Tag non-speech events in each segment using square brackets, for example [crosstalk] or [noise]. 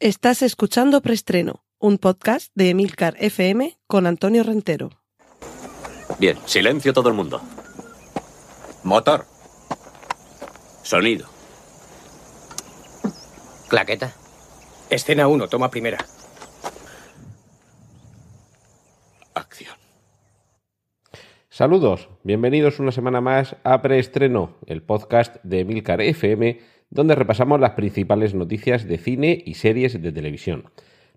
Estás escuchando Preestreno, un podcast de Emilcar FM con Antonio Rentero. Bien, silencio todo el mundo. Motor. Sonido. Claqueta. Escena 1, toma primera. Acción. Saludos, bienvenidos una semana más a Preestreno, el podcast de Emilcar FM, donde repasamos las principales noticias de cine y series de televisión.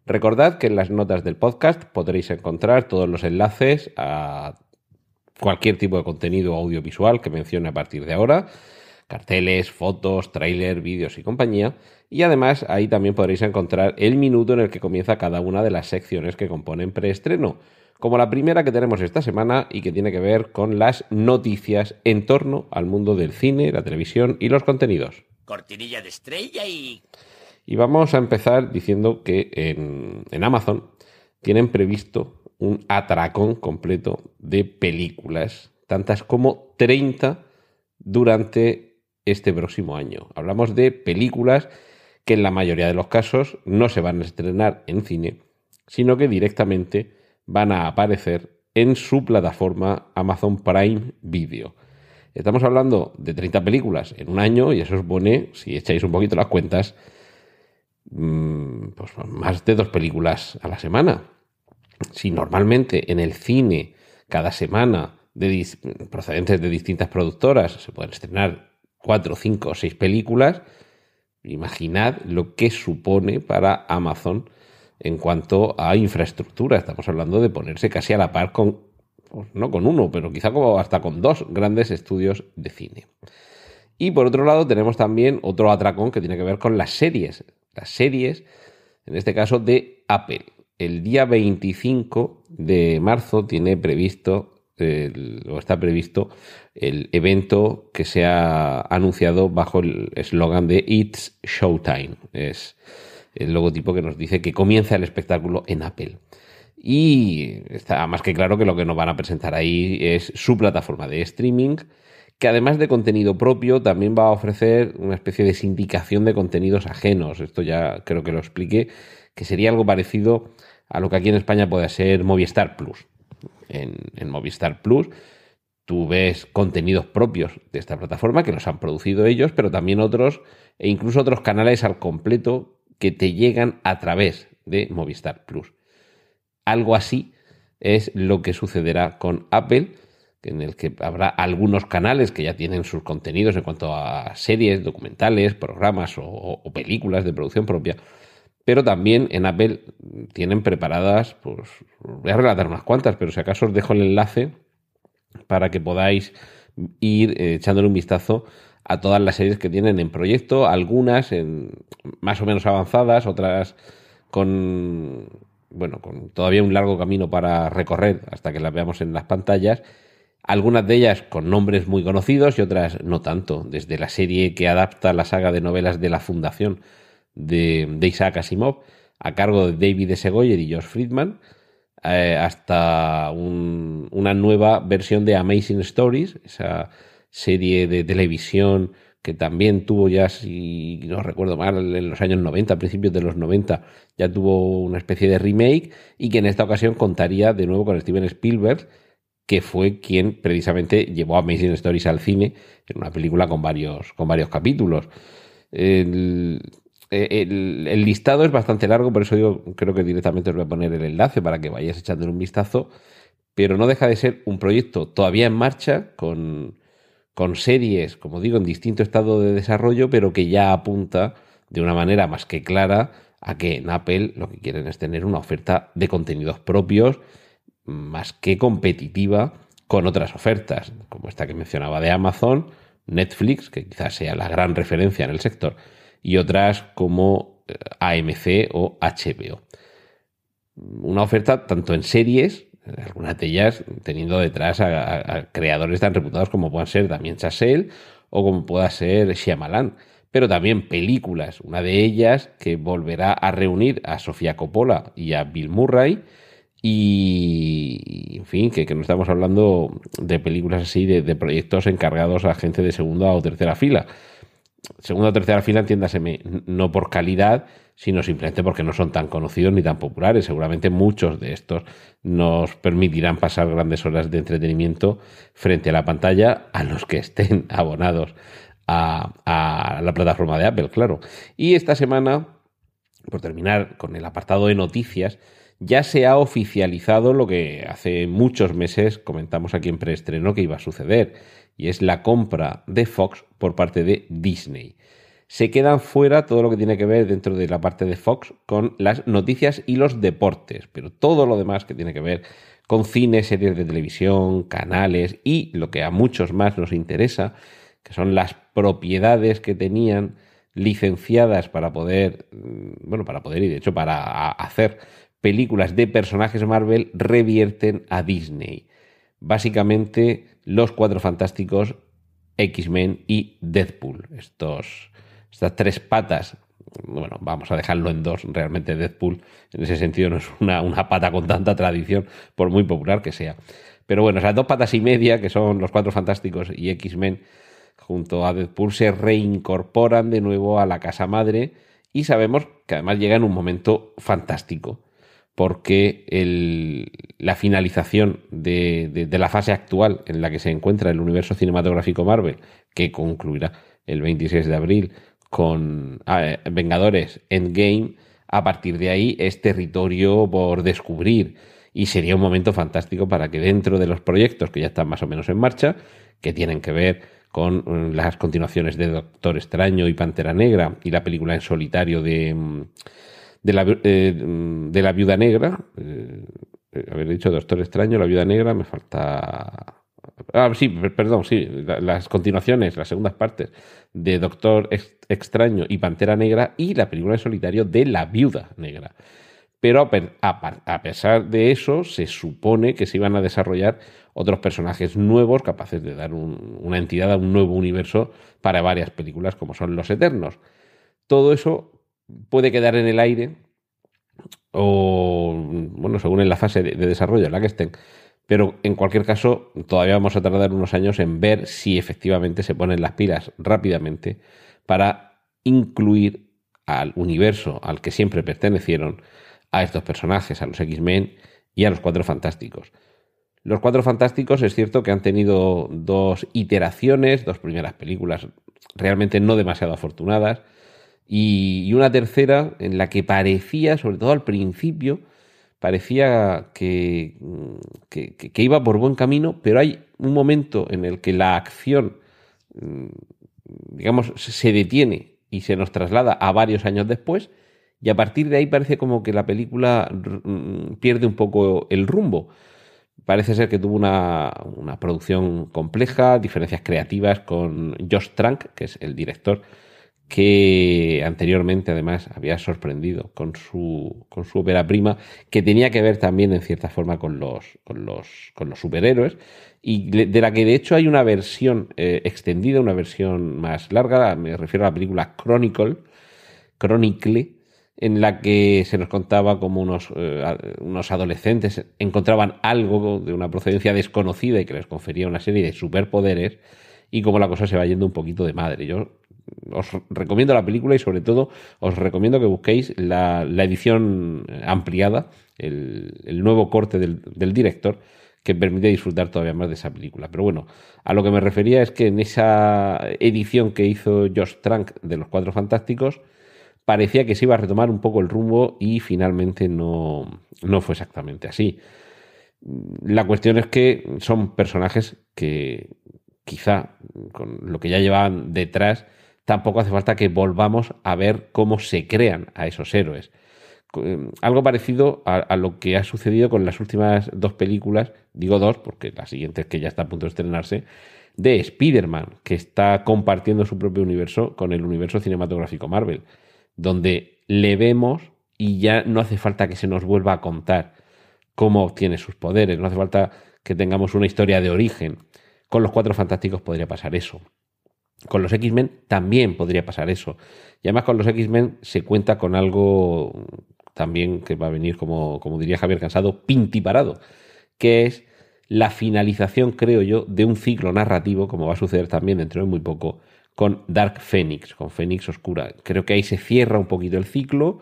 Recordad que en las notas del podcast podréis encontrar todos los enlaces a cualquier tipo de contenido audiovisual que mencione a partir de ahora, carteles, fotos, tráiler, vídeos y compañía. Y además ahí también podréis encontrar el minuto en el que comienza cada una de las secciones que componen preestreno, como la primera que tenemos esta semana y que tiene que ver con las noticias en torno al mundo del cine, la televisión y los contenidos. Cortinilla de estrella y... Y vamos a empezar diciendo que en, en Amazon tienen previsto un atracón completo de películas, tantas como 30 durante este próximo año. Hablamos de películas que en la mayoría de los casos no se van a estrenar en cine, sino que directamente van a aparecer en su plataforma Amazon Prime Video. Estamos hablando de 30 películas en un año y eso supone, si echáis un poquito las cuentas, mm, pues más de dos películas a la semana. Si normalmente en el cine cada semana de procedentes de distintas productoras se pueden estrenar cuatro, cinco o seis películas, imaginad lo que supone para Amazon en cuanto a infraestructura. Estamos hablando de ponerse casi a la par con, pues no con uno, pero quizá como hasta con dos grandes estudios de cine. Y por otro lado tenemos también otro atracón que tiene que ver con las series. Las series, en este caso de Apple. El día 25 de marzo tiene previsto o está previsto el evento que se ha anunciado bajo el eslogan de It's Showtime. Es el logotipo que nos dice que comienza el espectáculo en Apple. Y está más que claro que lo que nos van a presentar ahí es su plataforma de streaming, que además de contenido propio, también va a ofrecer una especie de sindicación de contenidos ajenos. Esto ya creo que lo expliqué, que sería algo parecido a lo que aquí en España puede ser Movistar Plus. En, en Movistar Plus tú ves contenidos propios de esta plataforma que los han producido ellos, pero también otros e incluso otros canales al completo que te llegan a través de Movistar Plus. Algo así es lo que sucederá con Apple, en el que habrá algunos canales que ya tienen sus contenidos en cuanto a series, documentales, programas o, películas de producción propia. Pero también en Apple tienen preparadas, pues voy a relatar unas cuantas, pero si acaso os dejo el enlace para que podáis ir eh, echándole un vistazo a todas las series que tienen en proyecto, algunas en más o menos avanzadas, otras con bueno, con todavía un largo camino para recorrer hasta que las veamos en las pantallas. Algunas de ellas con nombres muy conocidos y otras no tanto, desde la serie que adapta la saga de novelas de la Fundación de, de Isaac Asimov, a cargo de David S. Goyer y Josh Friedman, eh, hasta una nueva versión de Amazing Stories, esa serie de televisión que también tuvo ya, si no recuerdo mal, en los años 90, a principios de los 90, ya tuvo una especie de remake y que en esta ocasión contaría de nuevo con Steven Spielberg, que fue quien precisamente llevó Amazing Stories al cine en una película con varios, con varios capítulos. El, el, listado es bastante largo, por eso yo creo que directamente os voy a poner el enlace para que vayáis echándole un vistazo, pero no deja de ser un proyecto todavía en marcha con con series, como digo, en distinto estado de desarrollo, pero que ya apunta de una manera más que clara a que en Apple lo que quieren es tener una oferta de contenidos propios más que competitiva con otras ofertas, como esta que mencionaba de Amazon, Netflix, que quizás sea la gran referencia en el sector, y otras como eh, AMC o HBO. Una oferta tanto en series algunas de ellas teniendo detrás a, creadores tan reputados como puedan ser Damien Chazelle o como pueda ser Shyamalan, pero también películas, una de ellas que volverá a reunir a Sofía Coppola y a Bill Murray, y en fin, que, no estamos hablando de películas así, de, proyectos encargados a gente de segunda o tercera fila. Segunda o tercera fila, entiéndaseme, no por calidad, sino simplemente porque no son tan conocidos ni tan populares. Seguramente muchos de estos nos permitirán pasar grandes horas de entretenimiento frente a la pantalla a los que estén [laughs] abonados a, a la plataforma de Apple, claro. Y esta semana, por terminar con el apartado de noticias, ya se ha oficializado lo que hace muchos meses comentamos aquí en preestreno que iba a suceder, y es la compra de Fox por parte de Disney. Se quedan fuera todo lo que tiene que ver dentro de la parte de Fox con las noticias y los deportes, pero todo lo demás que tiene que ver con cine, series de televisión, canales y lo que a muchos más nos interesa, que son las propiedades que tenían licenciadas para poder, mm, bueno, para poder y de hecho para hacer películas de personajes Marvel revierten a Disney. Básicamente los Cuatro Fantásticos, X-Men y Deadpool. Estos, estas tres patas, bueno, vamos a dejarlo en dos, realmente Deadpool en ese sentido no es una, una pata con tanta tradición, por muy popular que sea. Pero bueno, esas dos patas y media, que son los Cuatro Fantásticos y X-Men, junto a Deadpool, se reincorporan de nuevo a la casa madre y sabemos que además llega en un momento fantástico porque la finalización de, la fase actual en la que se encuentra el universo cinematográfico Marvel, que concluirá el 26 de abril con ah, Vengadores Endgame, a partir de ahí es territorio por descubrir. Y sería un momento fantástico para que dentro de los proyectos que ya están más o menos en marcha, que tienen que ver con mm, las continuaciones de Doctor Extraño y Pantera Negra y la película en solitario de mm, de la, eh, de la viuda negra. Eh, eh, haber dicho Doctor Extraño, la viuda negra, me falta. Ah, sí, perdón, sí, las continuaciones, las segundas partes de Doctor Extraño y Pantera Negra y la película de solitario de La Viuda Negra. Pero a, pesar de eso, se supone que se iban a desarrollar otros personajes nuevos capaces de dar una entidad a un nuevo universo para varias películas como son Los Eternos. Todo eso puede quedar en el aire o, bueno, según en la fase de, desarrollo en la que estén. Pero en cualquier caso, todavía vamos a tardar unos años en ver si efectivamente se ponen las pilas rápidamente para incluir al universo al que siempre pertenecieron a estos personajes, a los X-Men y a los Cuatro Fantásticos. Los Cuatro Fantásticos es cierto que han tenido dos iteraciones, dos primeras películas realmente no demasiado afortunadas, y, una tercera en la que parecía, sobre todo al principio, parecía que, que, iba por buen camino, pero hay un momento en el que la acción, mm, digamos, se detiene y se nos traslada a varios años después, y a partir de ahí parece como que la película mm, pierde un poco el rumbo. Parece ser que tuvo una, una producción compleja, diferencias creativas con Josh Trank, que es el director que anteriormente además había sorprendido con su, con su ópera prima, que tenía que ver también en cierta forma con los, con los, con los superhéroes, y de la que de hecho hay una versión eh, extendida, una versión más larga, me refiero a la película Chronicle, Chronicle, en la que se nos contaba como unos, eh, unos adolescentes encontraban algo de una procedencia desconocida y que les confería una serie de superpoderes, y como la cosa se va yendo un poquito de madre. Yo os recomiendo la película y sobre todo os recomiendo que busquéis la, edición ampliada, el, nuevo corte del, director que permite disfrutar todavía más de esa película. Pero bueno, a lo que me refería es que en esa edición que hizo Josh Trank de Los Cuatro Fantásticos, parecía que se iba a retomar un poco el rumbo y finalmente no, no fue exactamente así. La cuestión es que son personajes que quizá con lo que ya llevaban detrás tampoco hace falta que volvamos a ver cómo se crean a esos héroes. Eh, algo parecido a, lo que ha sucedido con las últimas dos películas, digo dos porque la siguiente es que ya está a punto de estrenarse, de Spider-Man, que está compartiendo su propio universo con el universo cinematográfico Marvel, donde le vemos y ya no hace falta que se nos vuelva a contar cómo obtiene sus poderes, no hace falta que tengamos una historia de origen. Con los Cuatro Fantásticos podría pasar eso. Con los X-Men también podría pasar eso. Y además con los X-Men se cuenta con algo también que va a venir, como, como diría Javier Cansado, pintiparado, que es la finalización, creo yo, de un ciclo narrativo, como va a suceder también dentro de muy poco, con Dark Phoenix, con Phoenix Oscura. Creo que ahí se cierra un poquito el ciclo,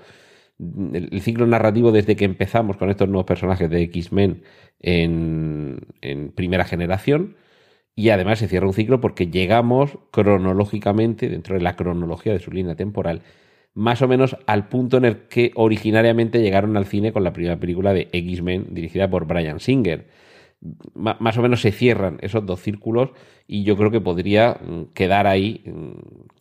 el, el ciclo narrativo desde que empezamos con estos nuevos personajes de X-Men en, en primera generación. Y además se cierra un ciclo porque llegamos cronológicamente, dentro de la cronología de su línea temporal, más o menos al punto en el que originariamente llegaron al cine con la primera película de X-Men dirigida por Brian Singer. Más o menos se cierran esos dos círculos y yo creo que podría mm, quedar ahí mm,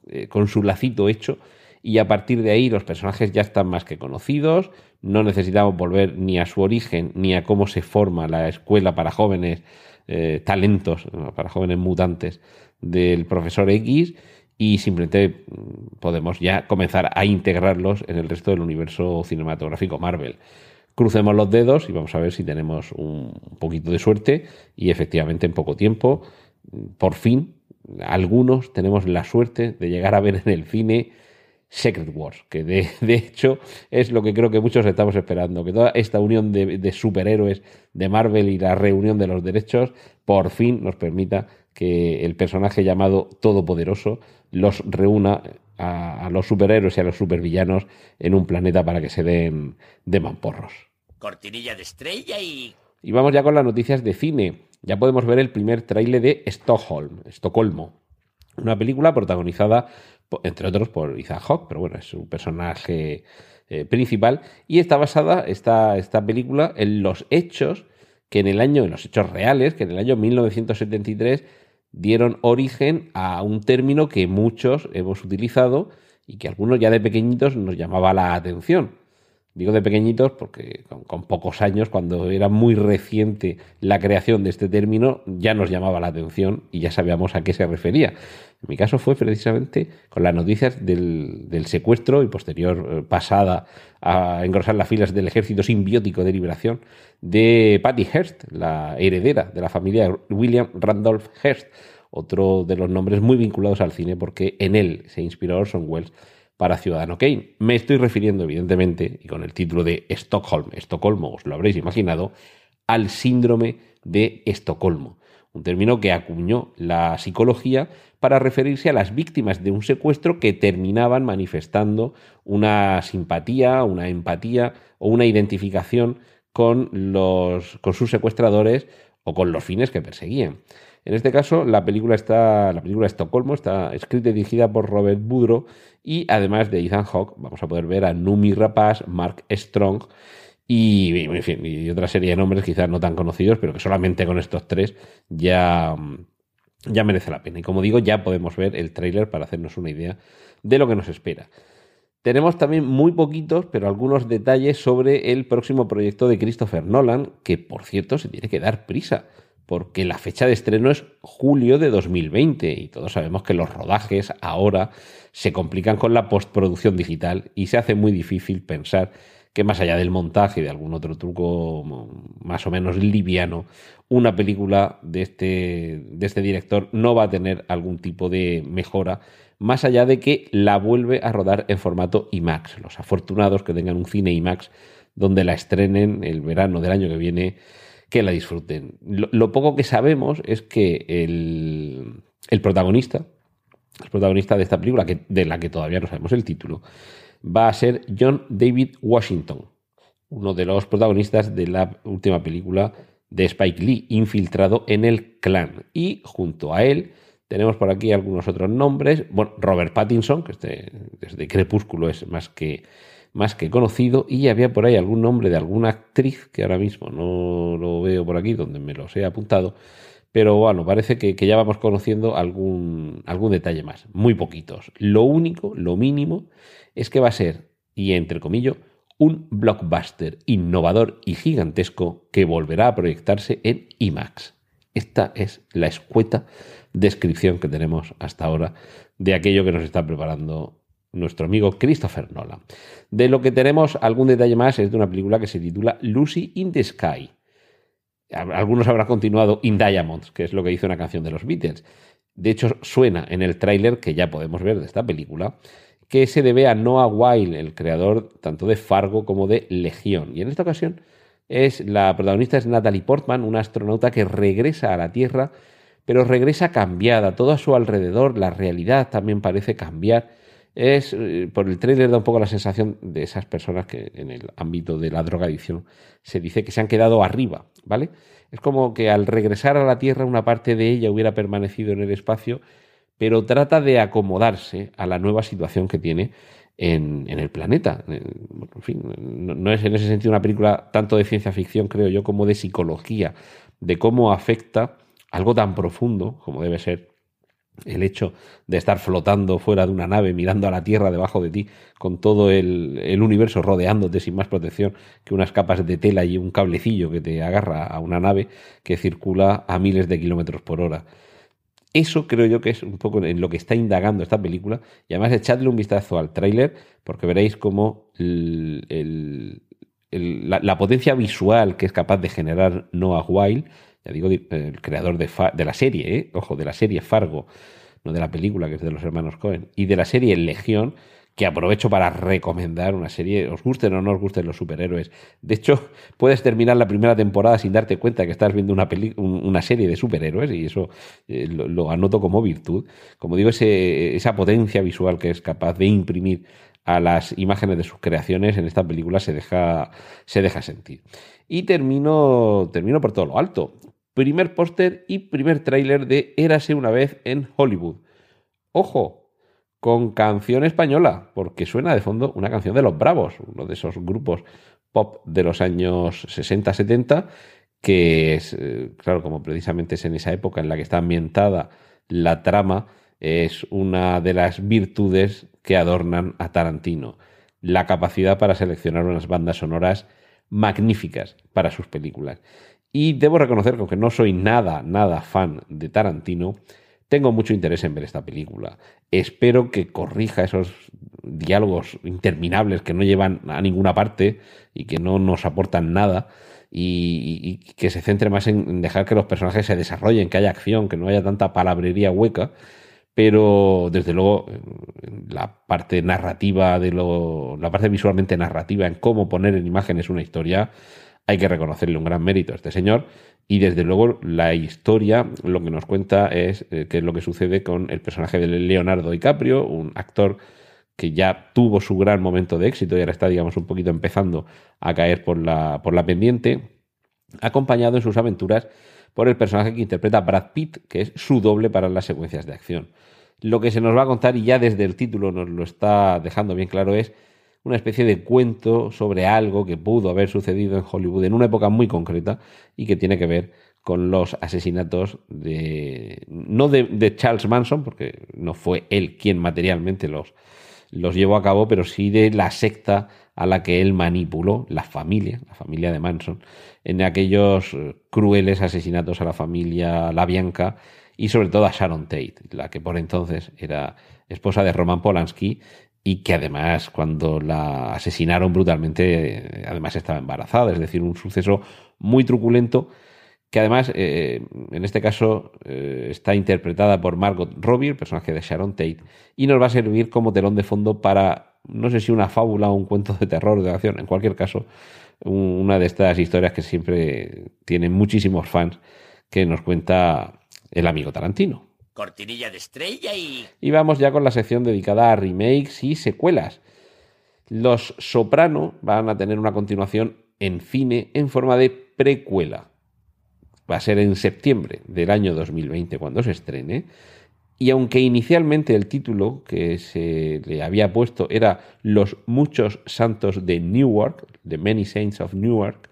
eh, con su lacito hecho y a partir de ahí los personajes ya están más que conocidos, no necesitamos volver ni a su origen ni a cómo se forma la escuela para jóvenes eh, talentos, para jóvenes mutantes del profesor X y simplemente mm, podemos ya comenzar a integrarlos en el resto del universo cinematográfico Marvel. Crucemos los dedos y vamos a ver si tenemos un poquito de suerte y efectivamente en poco tiempo, por fin, algunos tenemos la suerte de llegar a ver en el cine Secret Wars, que de, [laughs] de, hecho es lo que creo que muchos estamos esperando, que toda esta unión de, de, superhéroes de Marvel y la reunión de los derechos por fin nos permita que el personaje llamado Todopoderoso los reúna a, a los superhéroes y a los supervillanos en un planeta para que se den de mamporros. Cortinilla de estrella y... Y vamos ya con las noticias de cine. Ya podemos ver el primer tráiler de Stockholm, Estocolmo, una película protagonizada entre otros por Ethan Hawke, pero bueno, es su personaje eh, principal. Y está basada esta, esta película en los hechos que en el año, en los hechos reales, que en el año 1973 dieron origen a un término que muchos hemos utilizado y que algunos ya de pequeñitos nos llamaba la atención. Digo de pequeñitos porque con, pocos años, cuando era muy reciente la creación de este término, ya nos llamaba la atención y ya sabíamos a qué se refería. En mi caso fue precisamente con las noticias del, del secuestro y posterior eh, pasada a engrosar las filas del ejército simbiótico de liberación de Patty Hearst, la heredera de la familia William Randolph Hearst, otro de los nombres muy vinculados al cine porque en él se inspiró Orson Welles para Ciudadano Kane. Me estoy refiriendo, evidentemente, y con el título de Stockholm, Estocolmo, os lo habréis imaginado, al síndrome de Estocolmo, un término que acuñó la psicología para referirse a las víctimas de un secuestro que terminaban manifestando una simpatía, una empatía o una identificación con, los, con sus secuestradores o con los fines que perseguían. En este caso, la película está, la película Estocolmo está escrita y dirigida por Robert Budro y además de Ethan Hawke vamos a poder ver a Numi Rapaz, Mark Strong y, en fin, y otra serie de nombres quizás no tan conocidos, pero que solamente con estos tres ya, ya merece la pena. Y como digo, ya podemos ver el tráiler para hacernos una idea de lo que nos espera. Tenemos también muy poquitos, pero algunos detalles sobre el próximo proyecto de Christopher Nolan, que por cierto se tiene que dar prisa porque la fecha de estreno es julio de 2020 y todos sabemos que los rodajes ahora se complican con la postproducción digital y se hace muy difícil pensar que más allá del montaje y de algún otro truco más o menos liviano, una película de este, de este director no va a tener algún tipo de mejora, más allá de que la vuelve a rodar en formato IMAX. Los afortunados que tengan un cine IMAX donde la estrenen el verano del año que viene que la disfruten. Lo, poco que sabemos es que el, el, protagonista, el protagonista de esta película, que, de la que todavía no sabemos el título, va a ser John David Washington, uno de los protagonistas de la última película de Spike Lee, infiltrado en el clan. Y junto a él tenemos por aquí algunos otros nombres. Bueno, Robert Pattinson, que este, desde Crepúsculo es más que más que conocido y había por ahí algún nombre de alguna actriz que ahora mismo no lo veo por aquí donde me los he apuntado, pero bueno, parece que, ya vamos conociendo algún, algún detalle más, muy poquitos. Lo único, lo mínimo, es que va a ser, y entre comillas, un blockbuster innovador y gigantesco que volverá a proyectarse en IMAX. Esta es la escueta descripción que tenemos hasta ahora de aquello que nos está preparando nuestro amigo Christopher Nolan. De lo que tenemos algún detalle más es de una película que se titula Lucy in the Sky. Algunos habrán continuado In Diamonds, que es lo que hizo una canción de los Beatles. De hecho, suena en el tráiler que ya podemos ver de esta película, que se debe a Noah Weil, el creador tanto de Fargo como de Legión. Y en esta ocasión es la protagonista es Natalie Portman, una astronauta que regresa a la Tierra pero regresa cambiada, todo a su alrededor, la realidad también parece cambiar. Es, eh, por el trailer da un poco la sensación de esas personas que en el ámbito de la drogadicción se dice que se han quedado arriba, ¿vale? Es como que al regresar a la Tierra una parte de ella hubiera permanecido en el espacio, pero trata de acomodarse a la nueva situación que tiene en, el planeta. En fin, no, es en ese sentido una película tanto de ciencia ficción, creo yo, como de psicología, de cómo afecta algo tan profundo como debe ser el hecho de estar flotando fuera de una nave mirando a la Tierra debajo de ti con todo el, universo rodeándote sin más protección que unas capas de tela y un cablecillo que te agarra a una nave que circula a miles de kilómetros por hora. Eso creo yo que es un poco en lo que está indagando esta película. Y además echadle un vistazo al tráiler porque veréis cómo la, potencia visual que es capaz de generar Noah Weil, ya digo, el creador de, la serie, ¿eh? ojo, de la serie Fargo, no de la película que es de los hermanos Cohen, y de la serie Legión, que aprovecho para recomendar una serie, os gusten o no os gusten los superhéroes. De hecho, puedes terminar la primera temporada sin darte cuenta que estás viendo una, serie de superhéroes y eso eh, lo, anoto como virtud. Como digo, ese, esa potencia visual que es capaz de imprimir a las imágenes de sus creaciones en esta película se deja, se deja sentir. Y termino, termino por todo lo alto. Primer póster y primer tráiler de Érase una vez en Hollywood. Ojo, con canción española, porque suena de fondo una canción de Los Bravos, uno de esos grupos pop de los años 60-70, que es, eh, claro, como precisamente es en esa época en la que está ambientada la trama, es una de las virtudes que adornan a Tarantino, la capacidad para seleccionar unas bandas sonoras magníficas para sus películas. Y debo reconocer que aunque no soy nada, nada fan de Tarantino, tengo mucho interés en ver esta película. Espero que corrija esos diálogos interminables que no llevan a ninguna parte y que no nos aportan nada y, que se centre más en dejar que los personajes se desarrollen, que haya acción, que no haya tanta palabrería hueca. Pero desde luego la parte narrativa de lo, la parte visualmente narrativa en cómo poner en imágenes una historia, hay que reconocerle un gran mérito a este señor y desde luego la historia lo que nos cuenta es eh, qué es lo que sucede con el personaje de Leonardo DiCaprio, un actor que ya tuvo su gran momento de éxito y ahora está, digamos, un poquito empezando a caer por la, por la pendiente, acompañado en sus aventuras por el personaje que interpreta Brad Pitt, que es su doble para las secuencias de acción. Lo que se nos va a contar, y ya desde el título nos lo está dejando bien claro, es una especie de cuento sobre algo que pudo haber sucedido en Hollywood en una época muy concreta y que tiene que ver con los asesinatos de no de, Charles Manson, porque no fue él quien materialmente los, los llevó a cabo, pero sí de la secta a la que él manipuló, la familia, la familia de Manson, en aquellos eh, crueles asesinatos a la familia La Bianca y sobre todo a Sharon Tate, la que por entonces era esposa de Roman Polanski y que además cuando la asesinaron brutalmente, además estaba embarazada, es decir, un suceso muy truculento que además eh, en este caso eh, está interpretada por Margot Robbie, el personaje de Sharon Tate, y nos va a servir como telón de fondo para, no sé si una fábula o un cuento de terror de acción, en cualquier caso, una de estas historias que siempre tienen muchísimos fans que nos cuenta el amigo Tarantino cortinilla de estrella y... Y vamos ya con la sección dedicada a remakes y secuelas. Los Soprano van a tener una continuación en cine en forma de precuela. Va a ser en septiembre del año 2020 cuando se estrene. Y aunque inicialmente el título que se le había puesto era Los muchos santos de Newark, The Many Saints of Newark,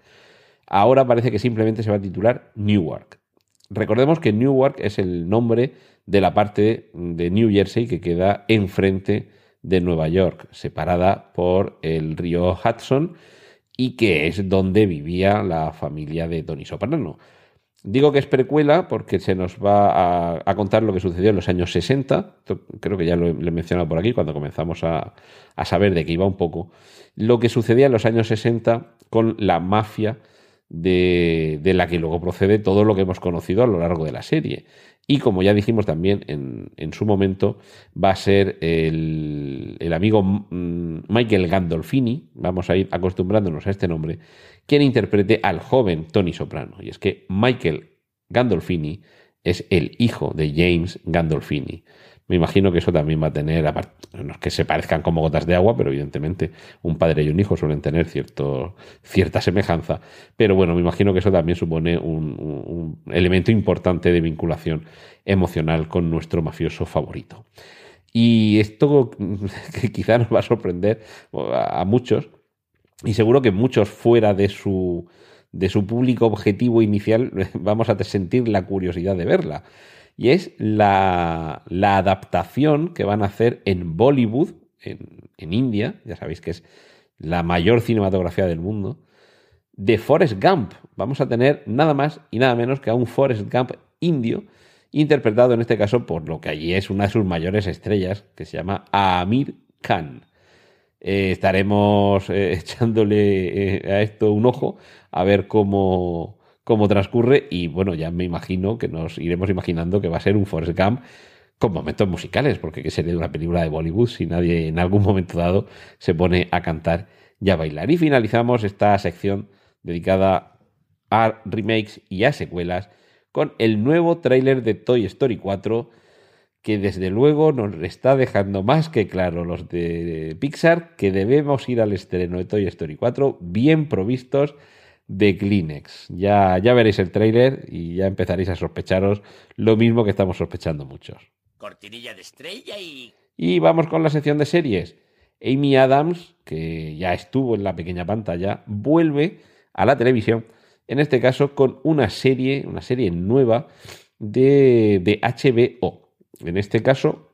ahora parece que simplemente se va a titular Newark. Recordemos que Newark es el nombre de la parte de New Jersey que queda enfrente de Nueva York, separada por el río Hudson y que es donde vivía la familia de Tony Soprano. Digo que es precuela porque se nos va a, contar lo que sucedió en los años 60. Creo que ya lo he, mencionado por aquí cuando comenzamos a, a, saber de qué iba un poco. Lo que sucedía en los años 60 con la mafia de, de, la que luego procede todo lo que hemos conocido a lo largo de la serie. Y como ya dijimos también en, en su momento, va a ser el, el, amigo mm, Michael Gandolfini, vamos a ir acostumbrándonos a este nombre, quien interprete al joven Tony Soprano. Y es que Michael Gandolfini es el hijo de James Gandolfini. Me imagino que eso también va a tener, no es que se parezcan como gotas de agua, pero evidentemente un padre y un hijo suelen tener cierto, cierta semejanza. Pero bueno, me imagino que eso también supone un, elemento importante de vinculación emocional con nuestro mafioso favorito. Y esto [laughs] que quizá nos va a sorprender a muchos, y seguro que muchos fuera de su, de su público objetivo inicial [laughs] vamos a sentir la curiosidad de verla y es la, adaptación que van a hacer en Bollywood, en, India, ya sabéis que es la mayor cinematografía del mundo, de Forrest Gump. Vamos a tener nada más y nada menos que a un Forrest Gump indio, interpretado en este caso por lo que allí es una de sus mayores estrellas, que se llama Amir Khan. Eh, estaremos eh, [laughs] echándole eh, a esto un ojo a ver cómo, cómo transcurre y bueno, ya me imagino que nos iremos imaginando que va a ser un Forrest Gump con momentos musicales, porque qué sería de una película de Bollywood si nadie en algún momento dado se pone a cantar y a bailar. Y finalizamos esta sección dedicada a remakes y a secuelas con el nuevo tráiler de Toy Story 4 que desde luego nos está dejando más que claro los de Pixar que debemos ir al estreno de Toy Story 4 bien provistos de Kleenex. Ya, ya veréis el tráiler y ya empezaréis a sospecharos lo mismo que estamos sospechando muchos. Cortinilla de estrella y... Y vamos con la sección de series. Amy Adams, que ya estuvo en la pequeña pantalla, vuelve a la televisión, en este caso con una serie, una serie nueva de, de HBO. En este caso,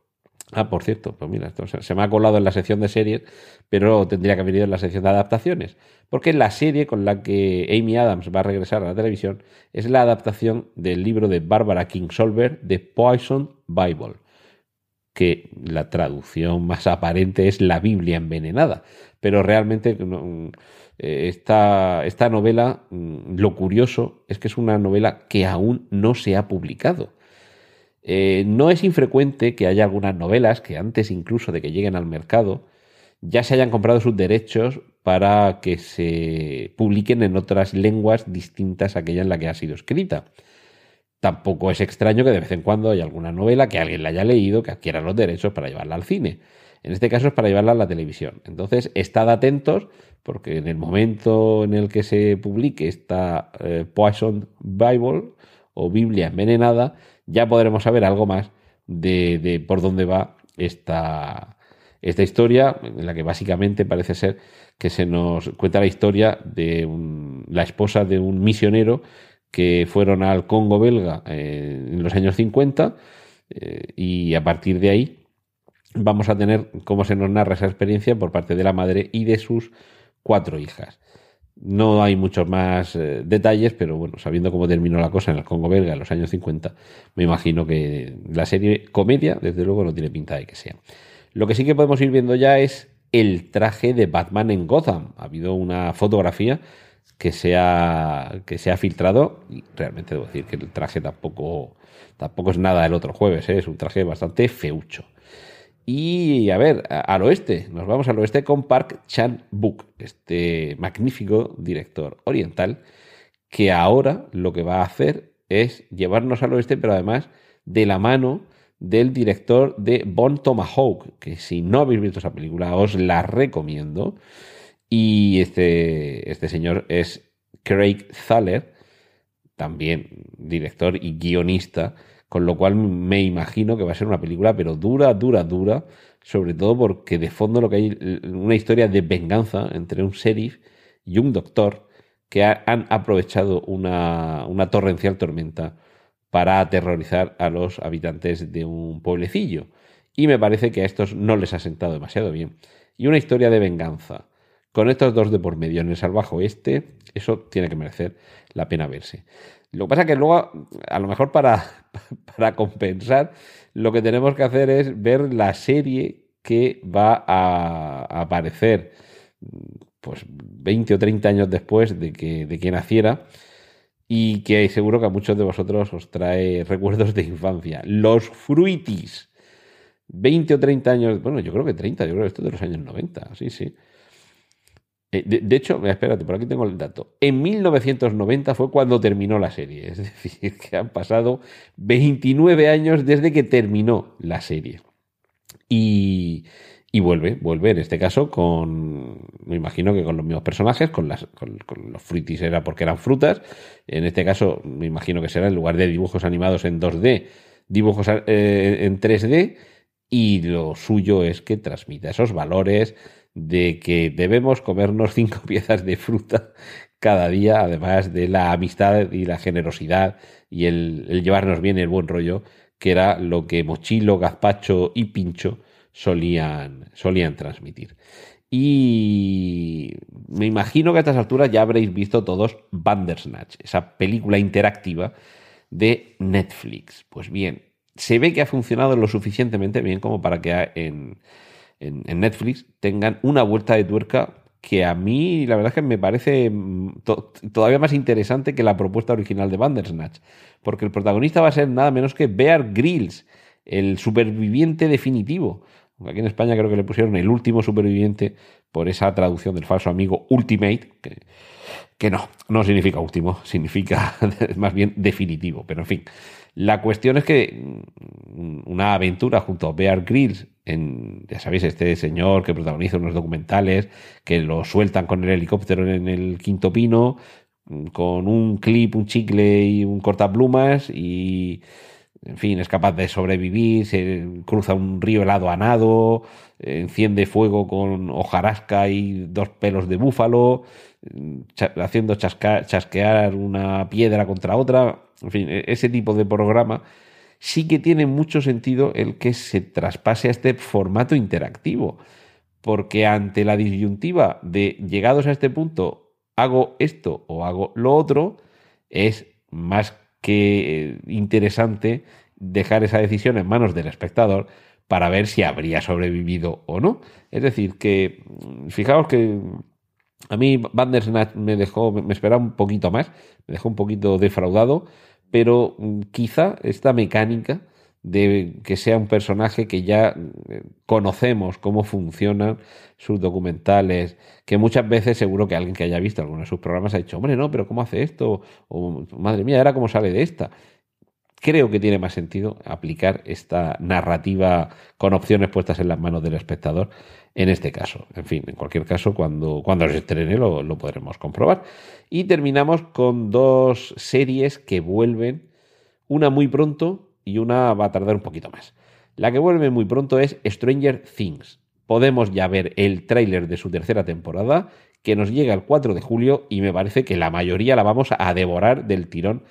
Ah, por cierto, pues mira, se me ha colado en la sección de series, pero tendría que haber ido en la sección de adaptaciones. Porque la serie con la que Amy Adams va a regresar a la televisión es la adaptación del libro de Barbara Kingsolver, The Poison Bible, que la traducción más aparente es la Biblia envenenada. Pero realmente eh, esta, esta novela, mm, lo curioso es que es una novela que aún no se ha publicado. Eh, no es infrecuente que haya algunas novelas que antes incluso de que lleguen al mercado ya se hayan comprado sus derechos para que se publiquen en otras lenguas distintas a aquella en la que ha sido escrita. Tampoco es extraño que de vez en cuando haya alguna novela que alguien la haya leído que adquiera los derechos para llevarla al cine. En este caso es para llevarla a la televisión. Entonces, estad atentos porque en el momento en el que se publique esta eh, Poison Bible o Biblia envenenada, ya podremos saber algo más de, por dónde va esta, esta historia, en la que básicamente parece ser que se nos cuenta la historia de la esposa de un misionero que fueron al Congo belga eh, en los años 50 eh, y a partir de ahí vamos a tener cómo se nos narra esa experiencia por parte de la madre y de sus cuatro hijas. No hay muchos más eh, detalles, pero bueno, sabiendo cómo terminó la cosa en el Congo belga en los años 50, me imagino que la serie comedia, desde luego, no tiene pinta de que sea. Lo que sí que podemos ir viendo ya es el traje de Batman en Gotham. Ha habido una fotografía que se ha, que se ha filtrado y realmente debo decir que el traje tampoco, tampoco es nada del otro jueves, ¿eh? es un traje bastante feucho. Y a ver, al oeste, nos vamos al oeste con Park Chan-wook, este magnífico director oriental, que ahora lo que va a hacer es llevarnos al oeste, pero además de la mano del director de Bon Tomahawk, que si no habéis visto esa película os la recomiendo. Y este, este señor es Craig Thaler, también director y guionista con lo cual me imagino que va a ser una película, pero dura, dura, dura, sobre todo porque de fondo lo que hay una historia de venganza entre un sheriff y un doctor que han aprovechado una, una torrencial tormenta para aterrorizar a los habitantes de un pueblecillo. Y me parece que a estos no les ha sentado demasiado bien. Y una historia de venganza. Con estos dos de por medio en el salvaje oeste, eso tiene que merecer la pena verse. Lo que pasa es que luego, a lo mejor para, [laughs] para compensar, lo que tenemos que hacer es ver la serie que va a, aparecer pues 20 o 30 años después de que, de que naciera y que seguro que a muchos de vosotros os trae [laughs] recuerdos de infancia. Los Fruitis. 20 o 30 años, bueno, yo creo que 30, yo creo que esto es de los años 90, sí, sí. Eh, de, de, hecho, espérate, por aquí tengo el dato. En 1990 fue cuando terminó la serie. Es decir, que han pasado 29 años desde que terminó la serie. Y, y vuelve, vuelve en este caso con, me imagino que con los mismos personajes, con, las, con, los fruitis era porque eran frutas, en este caso me imagino que será en lugar de dibujos animados en 2D, dibujos eh, en 3D, y lo suyo es que transmita esos valores de que debemos comernos [laughs] cinco piezas de fruta cada día, además de la amistad y la generosidad y el, llevarnos bien el buen rollo, que era lo que Mochilo, Gazpacho y Pincho solían, solían transmitir. Y me imagino que a estas alturas ya habréis visto todos Bandersnatch, esa película interactiva de Netflix. Pues bien, se ve que ha funcionado lo suficientemente bien como para que en, en, Netflix tengan una vuelta de tuerca que a mí la verdad es que me parece to todavía más interesante que la propuesta original de Bandersnatch, porque el protagonista va a ser nada menos que Bear Grylls, el superviviente definitivo. Aquí en España creo que le pusieron el último superviviente por esa traducción del falso amigo Ultimate, que, que no, no significa último, significa [laughs] más bien definitivo. Pero en fin, la cuestión es que una aventura junto a Bear Grylls, en, ya sabéis, este señor que protagoniza unos documentales, que lo sueltan con el helicóptero en el quinto pino, con un clip, un chicle y un cortaplumas y en fin, es capaz de sobrevivir, se cruza un río helado a nado, enciende fuego con hojarasca y dos pelos de búfalo, haciendo chasca, chasquear una piedra contra otra, en fin, ese tipo de programa sí que tiene mucho sentido el que se traspase a este formato interactivo, porque ante la disyuntiva de llegados a este punto, hago esto o hago lo otro, es más que interesante dejar esa decisión en manos del espectador para ver si habría sobrevivido o no. Es decir, que fijaos que a mí Bandersnatch me dejó, me esperaba un poquito más, me dejó un poquito defraudado, pero quizá esta mecánica de que sea un personaje que ya conocemos cómo funcionan sus documentales, que muchas veces seguro que alguien que haya visto alguno de sus programas ha dicho, hombre, no, pero ¿cómo hace esto? O madre mía, ¿era cómo sale de esta? Creo que tiene más sentido aplicar esta narrativa con opciones puestas en las manos del espectador en este caso. En fin, en cualquier caso, cuando, cuando se estrene lo, lo podremos comprobar. Y terminamos con dos series que vuelven, una muy pronto y una va a tardar un poquito más. La que vuelve muy pronto es Stranger Things. Podemos ya ver el tráiler de su tercera temporada, que nos llega el 4 de julio y me parece que la mayoría la vamos a devorar del tirón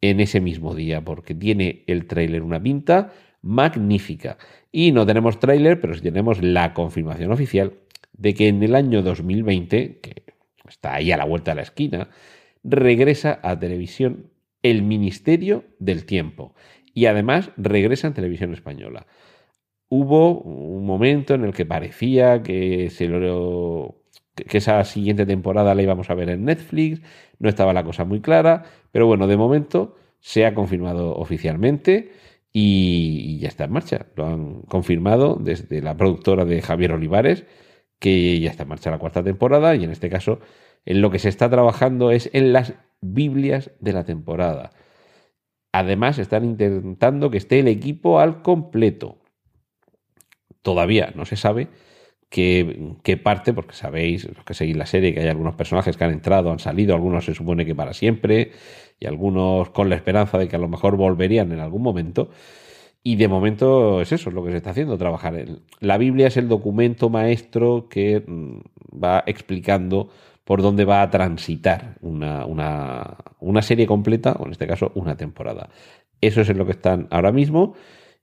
en ese mismo día, porque tiene el tráiler una pinta magnífica. Y no tenemos tráiler, pero sí tenemos la confirmación oficial de que en el año 2020, que está ahí a la vuelta de la esquina, regresa a televisión el Ministerio del Tiempo y además regresa en televisión española. Hubo un momento en el que parecía que, se lo, que esa siguiente temporada la íbamos a ver en Netflix, no estaba la cosa muy clara, pero bueno, de momento se ha confirmado oficialmente y, ya está en marcha. Lo han confirmado desde la productora de Javier Olivares, que ya está en marcha la cuarta temporada y en este caso en lo que se está trabajando es en las Biblias de la temporada. Además, están intentando que esté el equipo al completo. Todavía no se sabe qué, parte, porque sabéis, los que seguís la serie, que hay algunos personajes que han entrado, han salido, algunos se supone que para siempre, y algunos con la esperanza de que a lo mejor volverían en algún momento. Y de momento es eso, es lo que se está haciendo, trabajar. La Biblia es el documento maestro que mm, va explicando por dónde va a transitar una, una, una serie completa, o en este caso una temporada. Eso es en lo que están ahora mismo.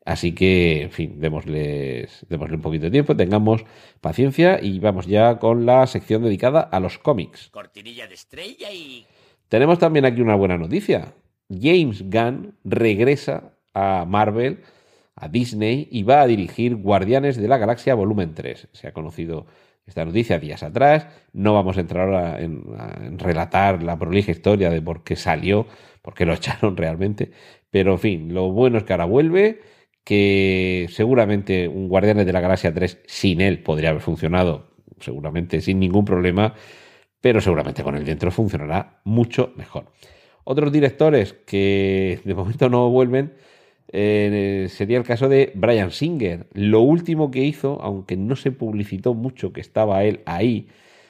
Así que, en fin, démosles, démosle un poquito de tiempo, tengamos paciencia y vamos ya con la sección dedicada a los cómics. Cortinilla de estrella y... Tenemos también aquí una buena noticia. James Gunn regresa a Marvel, a Disney, y va a dirigir Guardianes de la Galaxia Volumen 3. Se ha conocido esta noticia días atrás. No vamos a entrar ahora en, en, relatar la prolija historia de por qué salió, por qué lo [laughs] echaron realmente. Pero en fin, lo bueno es que ahora vuelve, que seguramente un Guardianes de la Galaxia 3 sin él podría haber funcionado seguramente sin ningún problema, pero seguramente con el dentro funcionará mucho mejor. Otros directores que de momento no vuelven eh, sería el caso de Brian Singer. Lo último que hizo, aunque no se publicitó mucho que estaba él ahí,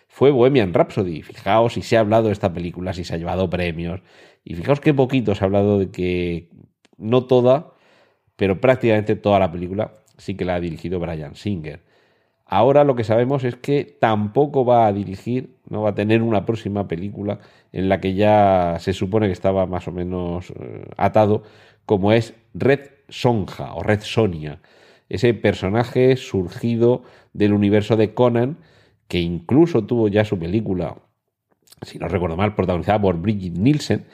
fue Bohemian Rhapsody. Fijaos si se ha hablado de esta película, si se ha llevado premios. Y fijaos qué poquito se ha hablado de que no toda, pero prácticamente toda la película sí que la ha dirigido Brian Singer. Ahora lo que sabemos es que tampoco va a dirigir, no va a tener una próxima película en la que ya se supone que estaba más o menos eh, atado, como es Red Sonja o Red Sonia, ese personaje surgido del universo de Conan, que incluso tuvo ya su película, si no recuerdo mal, protagonizada por Bridget Nielsen,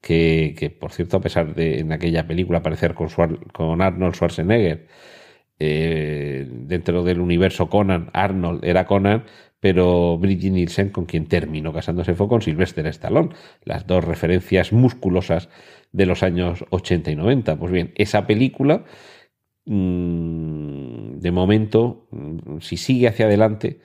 que, por cierto, a pesar de en aquella película aparecer con, con Arnold Schwarzenegger, eh, dentro del universo Conan, Arnold era Conan, pero Bridget Nielsen con quien terminó casándose fue con Sylvester Stallone, las dos referencias musculosas de los años 80 y 90. Pues bien, esa película, mm, de momento, mm, si sigue hacia adelante,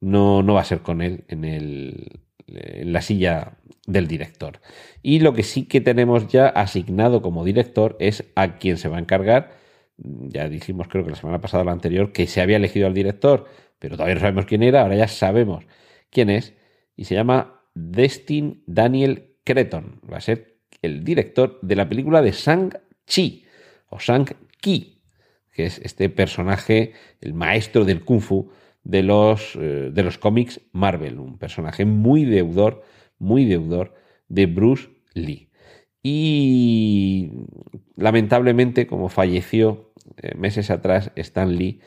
no, no va a ser con él en, el, en la silla del director. Y lo que sí que tenemos ya asignado como director es a quien se va a encargar ya dijimos, creo que la semana pasada o la anterior, que se había elegido al director, pero todavía no sabemos quién era, ahora ya sabemos quién es, y se llama Destin Daniel Creton. Va a ser el director de la película de Shang-Chi, o Shang-Ki, que es este personaje, el maestro del kung fu de los, eh, de los cómics Marvel, un personaje muy deudor, muy deudor de Bruce Lee. Y lamentablemente, como falleció eh, meses atrás Stan Lee,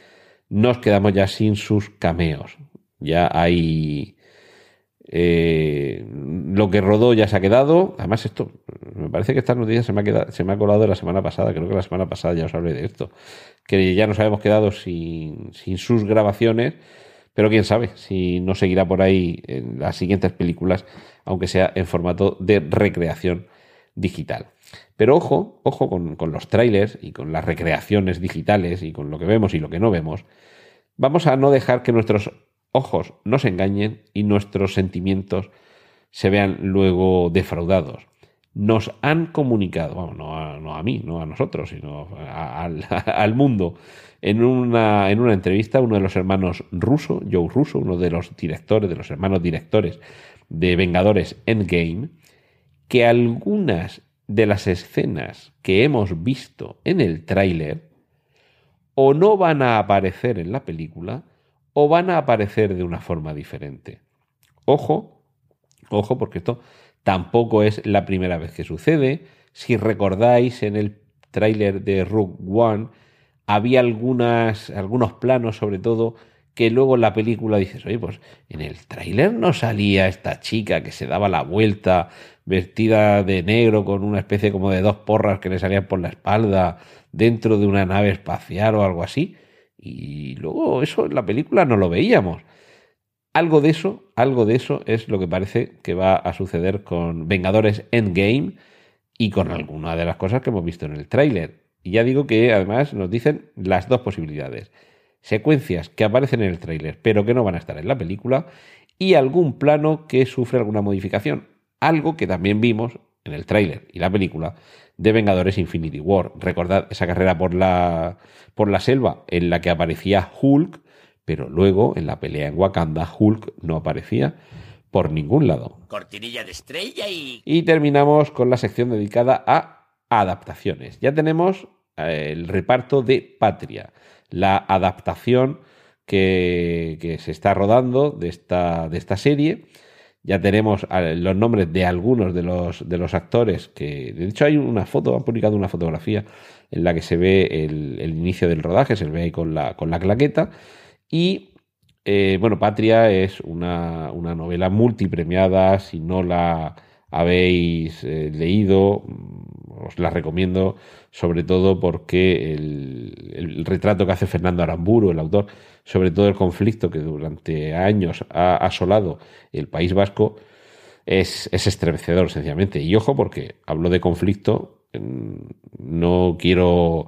nos quedamos ya sin sus cameos. Ya hay... Eh, lo que rodó ya se ha quedado. Además, esto, me parece que esta noticia se me, ha quedado, colado la semana pasada. Creo que la semana pasada ya os hablé de esto. Que ya nos habíamos quedado sin, sin sus grabaciones. Pero quién sabe si no seguirá por ahí en las siguientes películas, aunque sea en formato de recreación digital. Pero ojo, ojo con, los trailers y con las recreaciones digitales y con lo que vemos y lo que no vemos. Vamos a no dejar que nuestros ojos nos engañen y nuestros sentimientos se vean luego defraudados. Nos han comunicado, no, a, mí, no a nosotros, sino [laughs] al mundo, en una, en una entrevista, uno de los hermanos ruso, Joe Russo, uno de los directores, de los hermanos directores de Vengadores Endgame, que algunas de las escenas que hemos visto en el tráiler o no van a aparecer en la película o van a aparecer de una forma diferente. Ojo, ojo, porque esto tampoco es la primera vez que sucede. Si recordáis en el tráiler de Rogue One, había algunas, algunos planos, sobre todo, que luego en la película dices, oye, pues en el tráiler no salía esta chica que se daba la vuelta vestida de negro con una especie como de dos porras que le salían por la espalda dentro de una nave espacial o algo así. Y luego eso en la película no lo veíamos. Algo de eso, algo de eso es lo que parece que va a suceder con Vengadores Endgame y con alguna de las cosas que hemos visto en el tráiler. Y ya digo que además nos dicen las dos posibilidades. Secuencias que aparecen en el tráiler pero que no van a estar en la película y algún plano que sufre alguna modificación algo que también vimos en el tráiler y la película de Vengadores Infinity War. Recordad esa carrera por la, por la selva en la que aparecía Hulk, pero luego en la pelea en Wakanda Hulk no aparecía por ningún lado. Cortinilla de estrella y... Y terminamos con la sección dedicada a adaptaciones. Ya tenemos eh, el reparto de Patria, la adaptación que, que se está rodando de esta, de esta serie ya tenemos los nombres de algunos de los, de los actores que, de hecho, hay una foto, han publicado una fotografía en la que se ve el, inicio del rodaje, se ve ahí con la, con la claqueta. Y eh, bueno, Patria es una, una, novela multipremiada. Si no la habéis eh, leído, os la recomiendo, sobre todo porque el, el, retrato que hace Fernando Aramburu, el autor, sobre todo el conflicto que durante años ha asolado el País Vasco, es, es estremecedor, sencillamente. Y ojo, porque hablo de conflicto, no quiero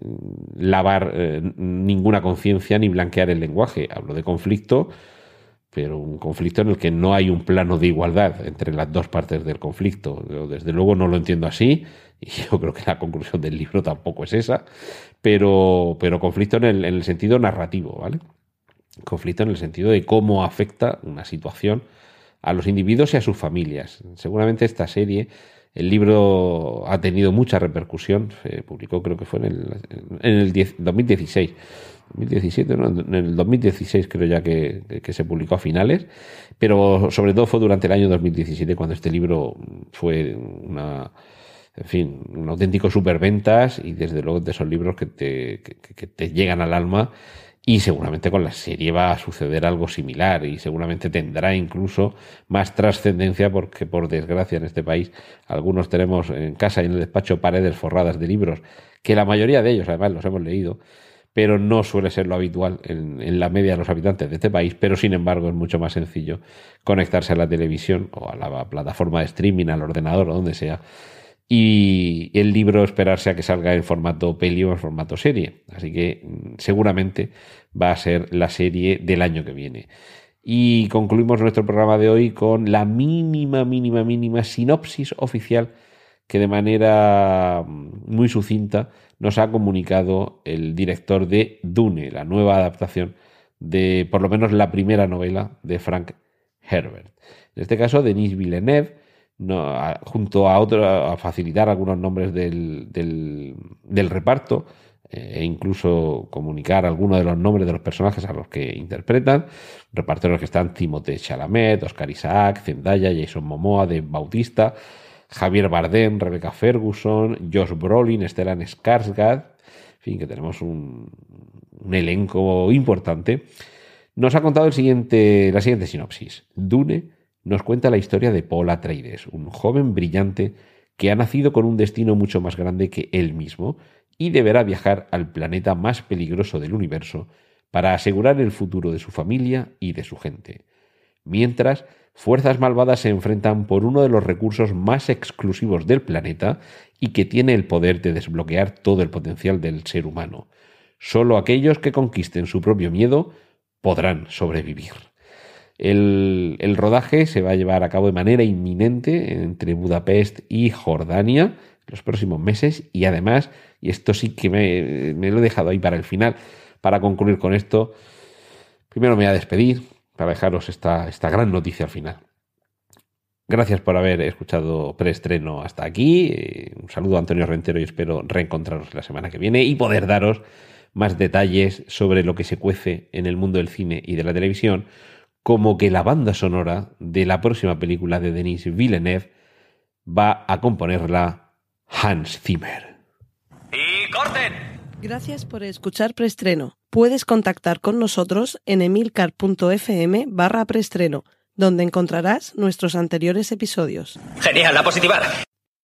mm, lavar eh, ninguna conciencia ni blanquear el lenguaje. Hablo de conflicto pero un conflicto en el que no hay un plano de igualdad entre las dos partes del conflicto. Desde luego no lo entiendo así, y [laughs] yo creo que la conclusión del libro tampoco es esa, pero, pero conflicto en el sentido narrativo, ¿vale? Conflicto en el sentido de cómo afecta una situación a los individuos y a sus familias. Seguramente esta serie, el libro ha tenido mucha repercusión, se publicó creo que fue en el, en el 10, 2016. 2017, ¿no? en el 2016 creo ya que, que, se publicó a finales, pero sobre todo fue durante el año 2017 cuando este libro fue una, en fin, un auténtico superventas y desde luego de esos libros que te, que, que te llegan al alma y seguramente con la serie va a suceder algo similar y seguramente tendrá incluso más trascendencia porque por desgracia en este país algunos tenemos en casa y en el despacho paredes forradas de libros que la mayoría de ellos además los hemos leído pero no suele ser lo habitual en, la media de los habitantes de este país, pero sin embargo es mucho más sencillo conectarse a la televisión o a la plataforma de streaming, al ordenador o donde sea, y el libro esperarse a que salga en formato peli o en formato serie. Así que seguramente va a ser la serie del año que viene. Y concluimos nuestro programa de hoy con la mínima, mínima, mínima sinopsis oficial que de manera muy sucinta nos ha comunicado el director de Dune, la nueva adaptación de por lo menos la primera novela de Frank Herbert. En este caso, Denis Villeneuve, junto a otro, a facilitar algunos nombres del, del, del reparto eh, e incluso comunicar algunos de los nombres de los personajes a los que interpretan. Reparto en los que están Timothée Chalamet, Oscar Isaac, Zendaya, Jason Momoa, de Bautista, Javier Bardem, Rebecca Ferguson, Josh Brolin, Stellan Skarsgård, en fin, que tenemos un, un, elenco importante, nos ha contado el siguiente, la siguiente sinopsis. Dune nos cuenta la historia de Paul Atreides, un joven brillante que ha nacido con un destino mucho más grande que él mismo y deberá viajar al planeta más peligroso del universo para asegurar el futuro de su familia y de su gente. Mientras, fuerzas malvadas se enfrentan por uno de los recursos más exclusivos del planeta y que tiene el poder de desbloquear todo el potencial del ser humano. Solo aquellos que conquisten su propio miedo podrán sobrevivir. El, rodaje se va a llevar a cabo de manera inminente entre Budapest y Jordania los próximos meses y además, y esto sí que me, me lo he dejado ahí para el final, para concluir con esto, primero me voy a despedir, para dejaros esta, esta gran noticia al final. Gracias por haber escuchado preestreno hasta aquí. Un saludo a Antonio Rentero y espero reencontraros la semana que viene y poder daros más detalles sobre lo que se cuece en el mundo del cine y de la televisión, como que la banda sonora de la próxima película de Denis Villeneuve va a componerla Hans Zimmer. ¡Y corten! Gracias por escuchar preestreno. Puedes contactar con nosotros en emilcar.fm barra preestreno, donde encontrarás nuestros anteriores episodios. Genial, la positivar.